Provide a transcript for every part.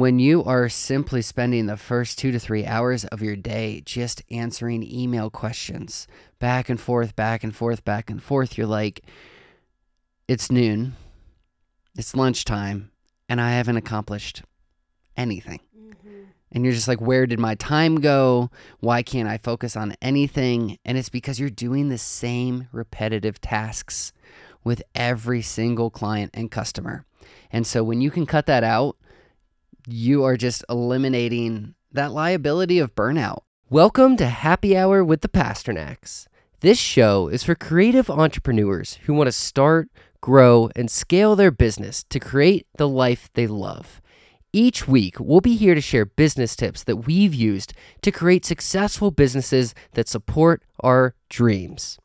when you are simply spending the first two to three hours of your day just answering email questions back and forth, back and forth, back and forth, you're like, it's noon, it's lunchtime, and I haven't accomplished anything. Mm-hmm. And you're just like, where did my time go? Why can't I focus on anything? And it's because you're doing the same repetitive tasks with every single client and customer. And so when you can cut that out, you are just eliminating that liability of burnout. Welcome to Happy Hour with the Pasternacks. This show is for creative entrepreneurs who want to start, grow, and scale their business to create the life they love. Each week, we'll be here to share business tips that we've used to create successful businesses that support our dreams.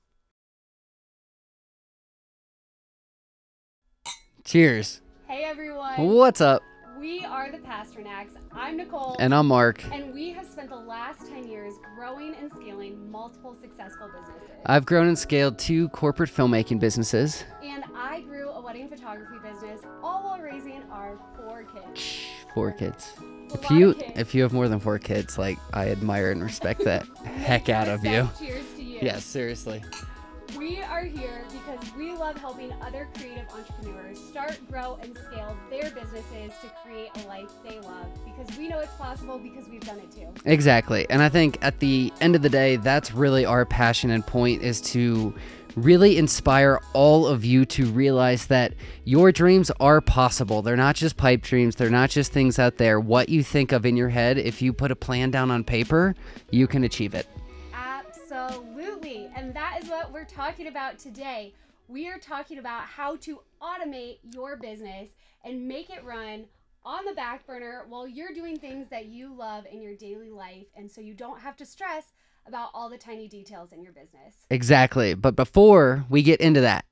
Cheers. Hey everyone. What's up? We are the Pasternacks. I'm Nicole. And I'm Mark. and we have spent the last 10 years growing and scaling multiple successful businesses. I've grown and scaled two corporate filmmaking businesses. and I grew a wedding photography business all while raising our four kids. Four kids. A If you kids. if you have more than four kids, like I admire and respect that heck out of you. Cheers to you. Yes, seriously. We are here because we love helping other creative entrepreneurs start, grow, and scale their businesses to create a life they love because we know it's possible because we've done it too. Exactly. And I think at the end of the day, that's really our passion and point is to really inspire all of you to realize that your dreams are possible. They're not just pipe dreams, they're not just things out there. What you think of in your head, if you put a plan down on paper, you can achieve it. And that is what we're talking about today. We are talking about how to automate your business and make it run on the back burner while you're doing things that you love in your daily life. And so you don't have to stress about all the tiny details in your business. Exactly. But before we get into that,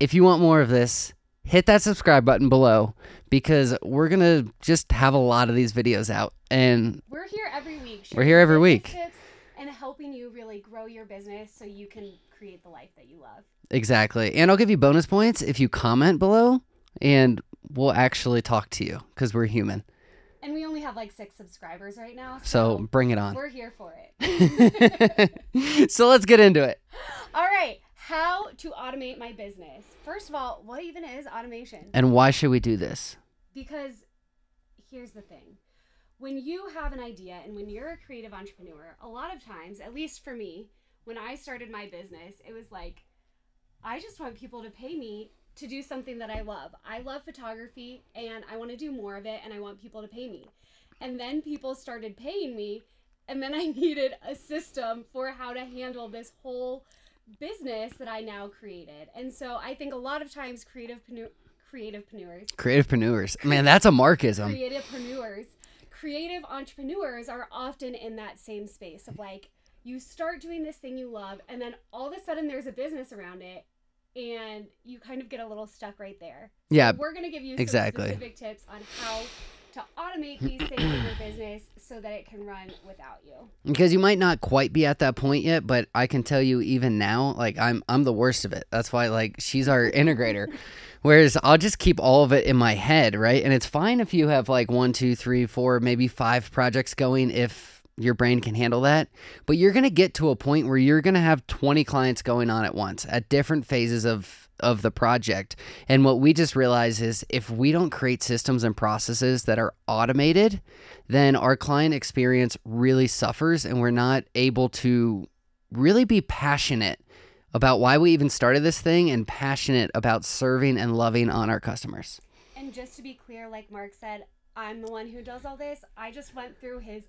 if you want more of this, hit that subscribe button below because we're going to just have a lot of these videos out. And We're here every week. We're here every week. tips And helping you really grow your business so you can create the life that you love. exactly. And I'll give you bonus points if you comment below and we'll actually talk to you because we're human. And we only have like six subscribers right now. So bring it on. we're here for it. so let's get into it. All right, how to automate my business. First of all, what even is automation? And why should we do this? Because here's the thing when you have an idea and when you're a creative entrepreneur, a lot of times, at least for me, when I started my business, it was like, I just want people to pay me to do something that I love. I love photography and I want to do more of it and I want people to pay me. And then people started paying me and then I needed a system for how to handle this whole business that I now created. And so I think a lot of times creative creativepreneurs Creativepreneurs. Man, that's a markism. creativepreneurs creative entrepreneurs are often in that same space of like you start doing this thing you love and then all of a sudden there's a business around it and you kind of get a little stuck right there So Yeah, we're going to give you some exactly. specific tips on how to automate these things in your business so that it can run without you. Because you might not quite be at that point yet but i can tell you even now like i'm i'm the worst of it. That's why like she's our integrator. Whereas i'll just keep all of it in my head right? And it's fine if you have like one two three four maybe five projects going if your brain can handle that. But you're to get to a point where you're to have 20 clients going on at once at different phases of of the project and what we just realize is if we don't create systems and processes that are automated then our client experience really suffers and we're not able to really be passionate about why we even started this thing and passionate about serving and loving on our customers. and just to be clear like mark said i'm the one who does all this i just went through his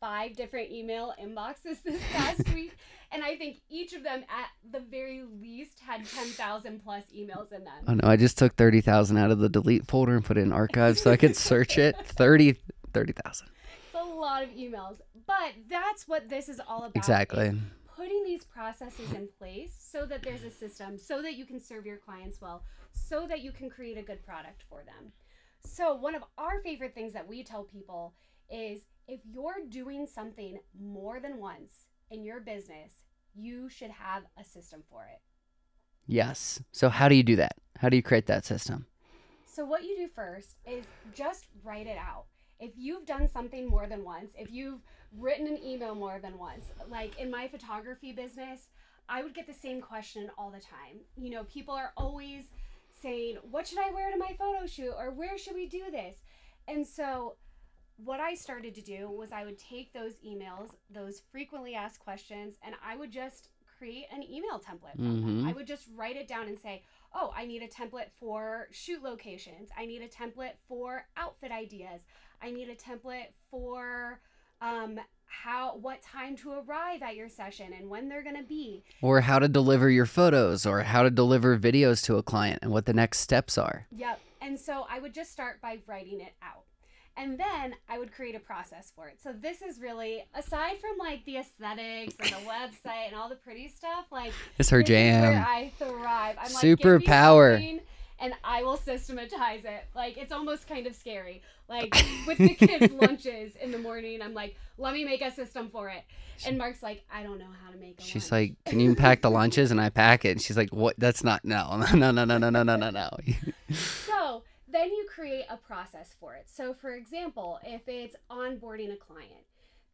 five different email inboxes this past week and i think each of them at the very least had 10000 plus emails in them Oh no, I just took 30,000 out of the delete folder and put it in archives so I could search it. 30 30,000. it's a lot of emails but that's what this is all about Exactly. putting these processes in place so that there's a system so that you can serve your clients well so that you can create a good product for them so one of our favorite things that we tell people is if you're doing something more than once in your business you should have a system for it Yes. So how do you do that? How do you create that system? So what you do first is just write it out. if you've done something more than once, if you've written an email more than once, like in my photography business, I would get the same question all the time. You know, people are always saying, What should I wear to my photo shoot? or Where should we do this? And so, what I started to do was I would take those emails, those frequently asked questions, and I would just create an email template. Mhm. I would just write it down and say, oh, I need a template for shoot locations. I need a template for outfit ideas. I need a template for um, how what time to arrive at your session and when they're gonna be. Or how to deliver your photos or how to deliver videos to a client and what the next steps are. Yep. And so I would just start by writing it out. And then I would create a process for it. So this is really aside from like the aesthetics and the website and all the pretty stuff, like It's her is where jam. I thrive. I'm like, Superpower. give And I will systematize it. Like it's almost kind of scary. Like with the kids' lunches in the morning, I'm like, let me make a system for it. And Mark's like, I don't know how to make a She's lunch. like, "Can you pack the lunches?" And I pack it. And she's like, "What? That's not no, no, no, no, no, no, no, no, no." So then you create a process for it. So, for example, if it's onboarding a client,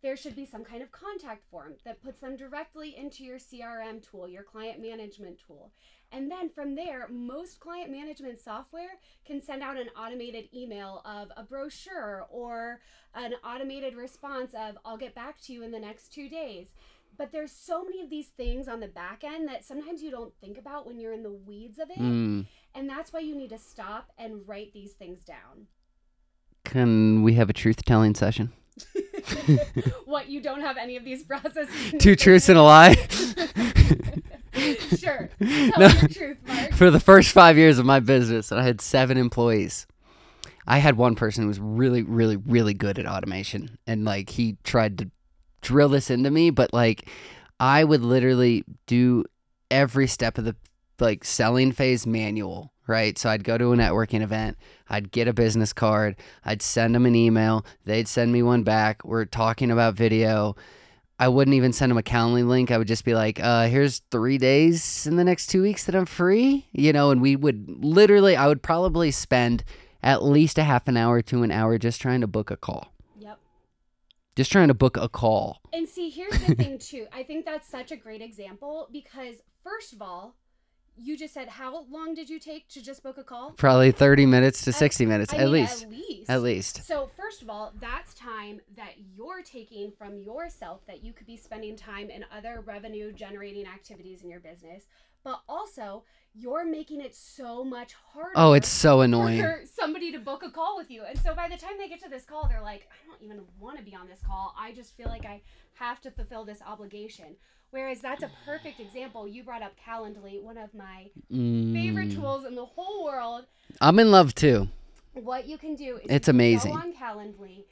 there should be some kind of contact form that puts them directly into your CRM tool, your client management tool. And then from there, most client management software can send out an automated email of a brochure or an automated response of, I'll get back to you in the next two days. But there's so many of these things on the back end that sometimes you don't think about when you're in the weeds of it. Mm. And that's why you need to stop and write these things down. Can we have a truth telling session? what, you don't have any of these processes? Two truths and a lie. sure. Tell No. truth, Mark. For the first five years of my business, I had seven employees. I had one person who was really, really, really good at automation, and like he tried to drill this into me, but like I would literally do every step of the like selling phase manual, right? So I'd go to a networking event, I'd get a business card, I'd send them an email, they'd send me one back. We're talking about video. I wouldn't even send them a Calendly link. I would just be like, uh, here's three days in the next two weeks that I'm free, you know, and we would literally, I would probably spend at least a half an hour to an hour just trying to book a call. Yep. Just trying to book a call. And see, here's the thing, too. I think that's such a great example because, first of all, you just said how long did you take to just book a call? Probably 30 minutes to I- 60 minutes, I at mean, least. At least. At least. So, first of all, that's time that you're taking from yourself that you could be spending time in other revenue generating activities in your business. But also, you're making it so much harder. Oh, it's so annoying. For somebody to book a call with you. And so by the time they get to this call, they're like, I don't even want to be on this call. I just feel like I have to fulfill this obligation. Whereas that's a perfect example. You brought up Calendly, one of my favorite Mm. tools in the whole world I'm in love too. what you can do is It's you amazing. Go on Calendly,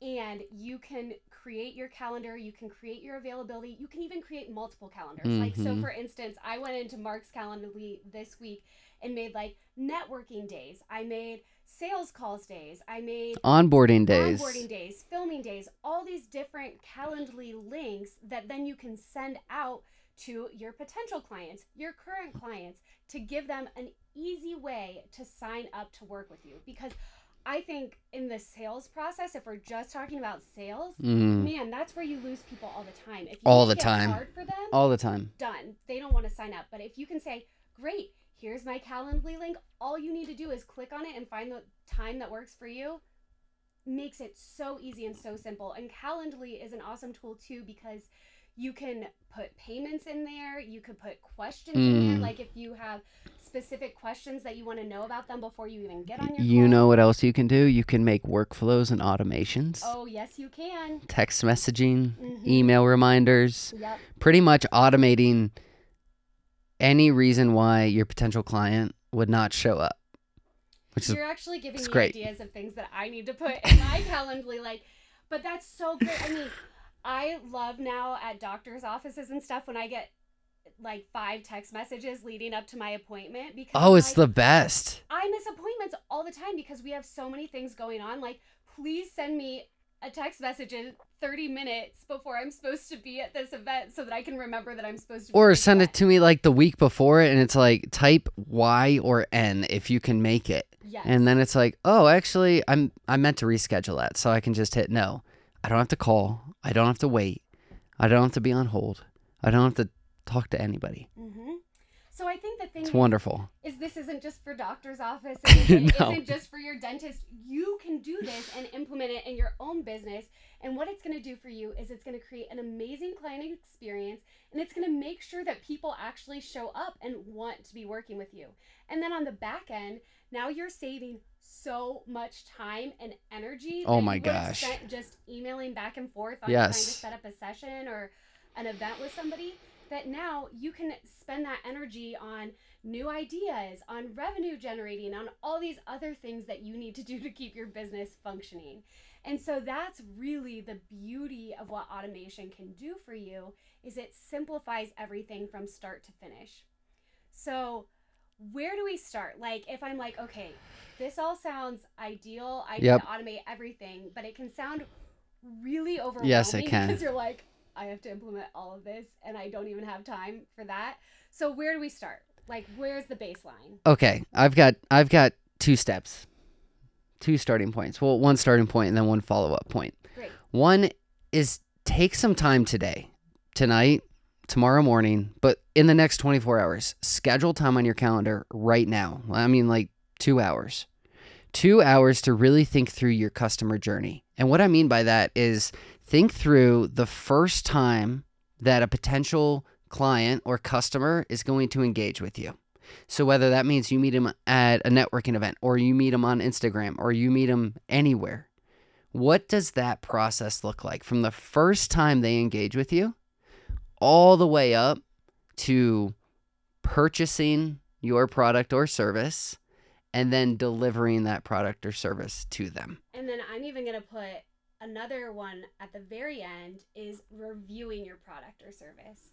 and you can create your calendar. You can create your availability. You can even create multiple calendars. Like so, Mhm. for instance, I went into Mark's Calendly this week and made like networking days. I made sales calls days. I made Onboarding days. onboarding days, filming days, all these different Calendly links that then you can send out to your potential clients, your current clients, to give them an easy way to sign up to work with you. Because I think in the sales process, if we're just talking about sales, Mm. man, that's where you lose people all the time. If you All the time. hard for them, All the time. done. They don't want to sign up. But if you can say, great, here's my Calendly link, all you need to do is click on it and find the time that works for you, makes it so easy and so simple. And Calendly is an awesome tool too because you can put payments in there, you could put questions in there, Mm. like if you have specific questions that you want to know about them before you even get on your You call. know what else you can do? You can make workflows and automations, Oh, yes, you can. text messaging, Mhm. email reminders, Yep. pretty much automating any reason why your potential client would not show up. Which is You're actually giving me great. ideas of things that I need to put in my Calendly. Like, but that's so great. I mean, I love now at doctors' offices and stuff when I get like five text messages leading up to my appointment because Oh, it's like, the best. I miss appointments all the time because we have so many things going on. Like, please send me a text message 30 minutes before I'm supposed to be at this event so that I can remember that I'm supposed to be Or send it to me like the week before and it's like type Y or N if you can make it. Yes. And then it's like, oh, actually, I'm I meant to reschedule that, so I can just hit no. I don't have to call. I don't have to wait. I don't have to be on hold. I don't have to talk to anybody. hmm So I think the thing It's is, wonderful. is this isn't just for doctor's office. It isn't, No. isn't just for your dentist. You can do this and implement it in your own business. And what it's going to do for you is it's going to create an amazing client experience and it's going to make sure that people actually show up and want to be working with you. And then on the back end, now you're saving so much time and energy. Oh my gosh. spent just emailing back and forth on Yes. trying to set up a session or an event with somebody that now you can spend that energy on new ideas, on revenue generating, on all these other things that you need to do to keep your business functioning. And so that's really the beauty of what automation can do for you is it simplifies everything from start to finish. So where do we start? Like if I'm like, okay, this all sounds ideal. I Yep. need to automate everything, but it can sound really overwhelming Yes, it can. because you're like, I have to implement all of this and I don't even have time for that. So where do we start? Like where's the baseline? Okay, I've got I've got two steps, two starting points. Well, one starting point and then one follow up point. Great. One is take some time today, tonight, tomorrow morning, but in the next 24 hours, schedule time on your calendar right now. I mean, like two hours. Two hours to really think through your customer journey. And what I mean by that is think through the first time that a potential client or customer is going to engage with you. So whether that means you meet them at a networking event or you meet them on Instagram or you meet them anywhere, what does that process look like from the first time they engage with you all the way up to purchasing your product or service and then delivering that product or service to them? And then I'm even going to put another one at the very end is reviewing your product or service.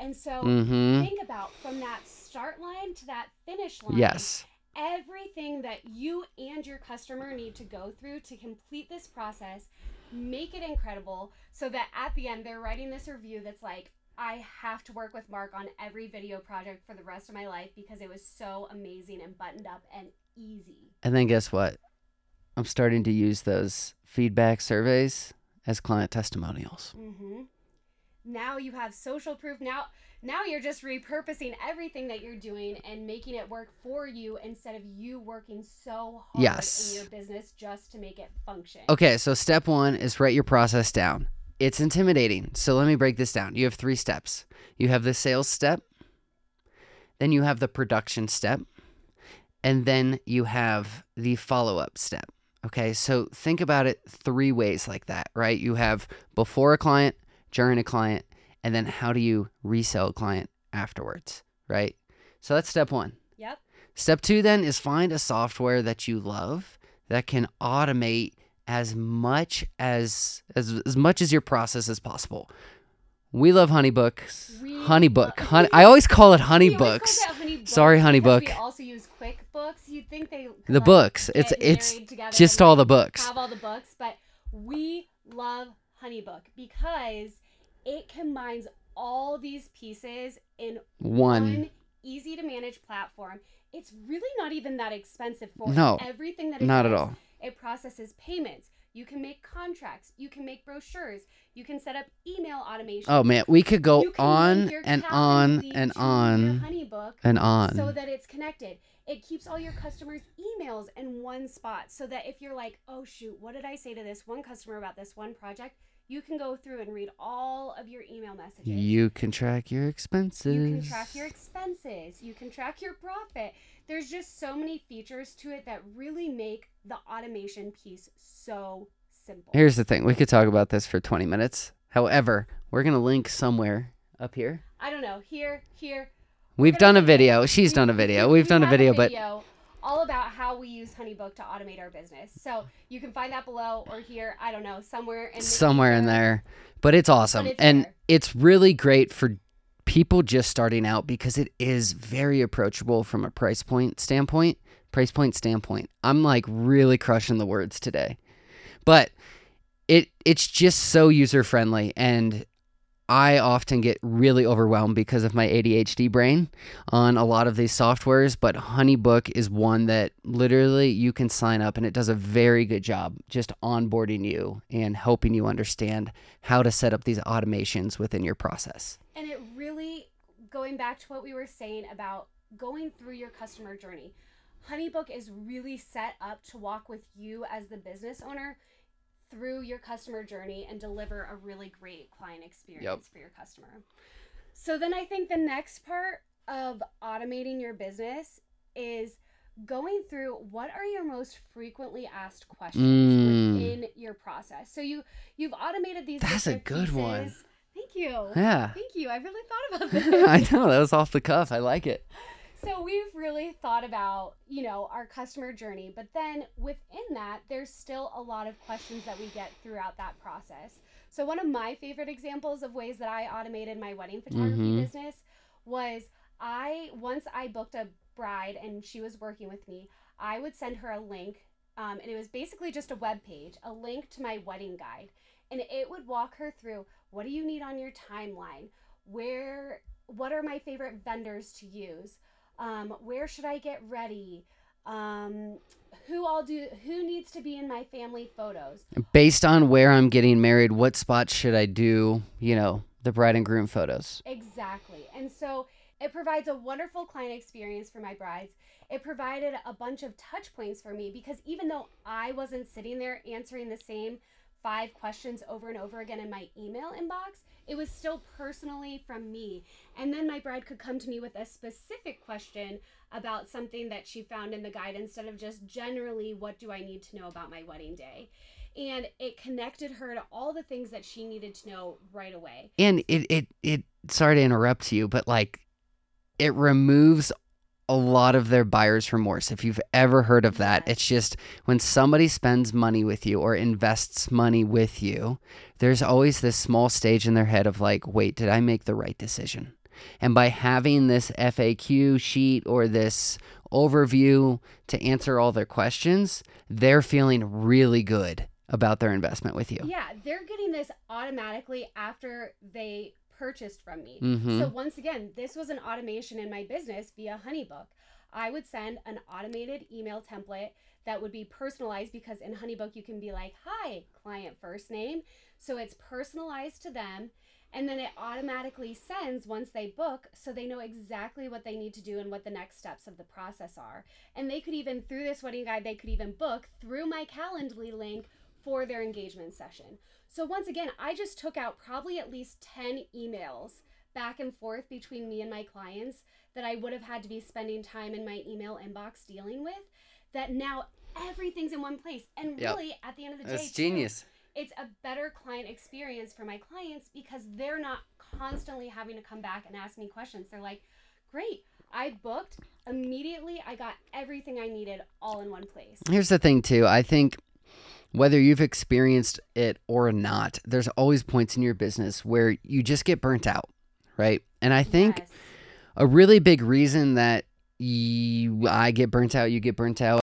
And so Mhm. think about from that start line to that finish line. Yes. everything that you and your customer need to go through to complete this process, make it incredible so that at the end they're writing this review that's like, I have to work with Mark on every video project for the rest of my life because it was so amazing and buttoned up and easy. And then guess what? I'm starting to use those feedback surveys as client testimonials. Mm-hmm. Now you have social proof. Now, now you're just repurposing everything that you're doing and making it work for you instead of you working so hard Yes. in your business just to make it function. Okay, so step one is write your process down. It's intimidating. So let me break this down. You have three steps you have the sales step, then you have the production step, and then you have the follow up step. Okay, so think about it three ways like that, right? You have before a client, during a client, and then how do you resell a client afterwards, right? So that's step one. Yep. Step two then is find a software that you love that can automate as much as as, as much as your process as possible. We love Honeybooks. We Honeybook. love- Honey, I always call it We always call Honeybooks. Honeybook Sorry, because Honeybook. We also use QuickBooks. You'd think they The like, books. It's it's together just all the books. Have all the books, but we love Honeybook because it combines all these pieces in One. one easy to manage platform. It's really not even that expensive for No, everything that it Not at all. It processes payments. You can make contracts. You can make brochures. You can set up email automation. Oh man, we could go on and on and on and on. so that it's connected. It keeps all your customers' emails in one spot so that if you're like, oh shoot, what did I say to this one customer about this one project? You can go through and read all of your email messages. You can track your expenses. You can track your expenses. You can track your profit. There's just so many features to it that really make the automation piece so simple. Here's the thing. We could talk about this for 20 minutes. However, we're going to link somewhere up here. I don't know. Here, here. We've done a video. She's done a video. we We've done a video, but all about how we use HoneyBook to automate our business. So you can find that below or here. I don't know, somewhere in somewhere in there. But it's awesome. it's and there. it's really great for people just starting out because it is very approachable from a price point standpoint. Price point standpoint. I'm like really crushing the words today. But it it's just so user friendly and I often get really overwhelmed because of my ADHD brain on a lot of these softwares, but Honeybook is one that literally you can sign up and it does a very good job just onboarding you and helping you understand how to set up these automations within your process. And it really, going back to what we were saying about going through your customer journey, Honeybook is really set up to walk with you as the business owner through your customer journey and deliver a really great client experience Yep. for your customer. So then I think the next part of automating your business is going through what are your most frequently asked questions Mm. within your process. So you you've automated these That's a good one. Thank you. Yeah. Thank you. I really thought about this. I know that was off the cuff. I like it. So we've really thought about, you know, our customer journey, but then within that, there's still a lot of questions that we get throughout that process. So one of my favorite examples of ways that I automated my wedding photography Mhm. business was I once I booked a bride and she was working with me, I would send her a link, um, and it was basically just a web page, a link to my wedding guide, and it would walk her through what do you need on your timeline, where, what are my favorite vendors to use, um, where should I get ready, um, who all do, who needs to be in my family photos, Based on where I'm getting married, what spots should I do, you know, the bride and groom photos? Exactly. And so it provides a wonderful client experience for my brides. It provided a bunch of touch points for me because even though I wasn't sitting there answering the same five questions over and over again in my email inbox, it was still personally from me. And then my bride could come to me with a specific question about something that she found in the guide instead of just generally, what do I need to know about my wedding day? And it connected her to all the things that she needed to know right away. And it it it sorry to interrupt you, but like it removes a lot of their buyer's remorse. If you've ever heard of that, it's just when somebody spends money with you or invests money with you, there's always this small stage in their head of like, wait, did I make the right decision? And by having this FAQ sheet or this overview to answer all their questions, they're feeling really good about their investment with you. Yeah, they're getting this automatically after they purchased from me. Mhm. So once again, this was an automation in my business via Honeybook. I would send an automated email template that would be personalized because in Honeybook you can be like, "Hi, client first name." So it's personalized to them and then it automatically sends once they book so they know exactly what they need to do and what the next steps of the process are. And they could even through this wedding guide they could even book through my Calendly link for their engagement session. So once again, I just took out probably at least 10 emails back and forth between me and my clients that I would have had to be spending time in my email inbox dealing with that now everything's in one place. And Yep. really at the end of the day, too, genius. it's a better client experience for my clients because they're not constantly having to come back and ask me questions. They're like, "Great, I booked immediately. I got everything I needed all in one place." Here's the thing, too. I think whether you've experienced it or not, there's always points in your business where you just get burnt out, right? And I think Yes. a really big reason that you, I get burnt out, you get burnt out,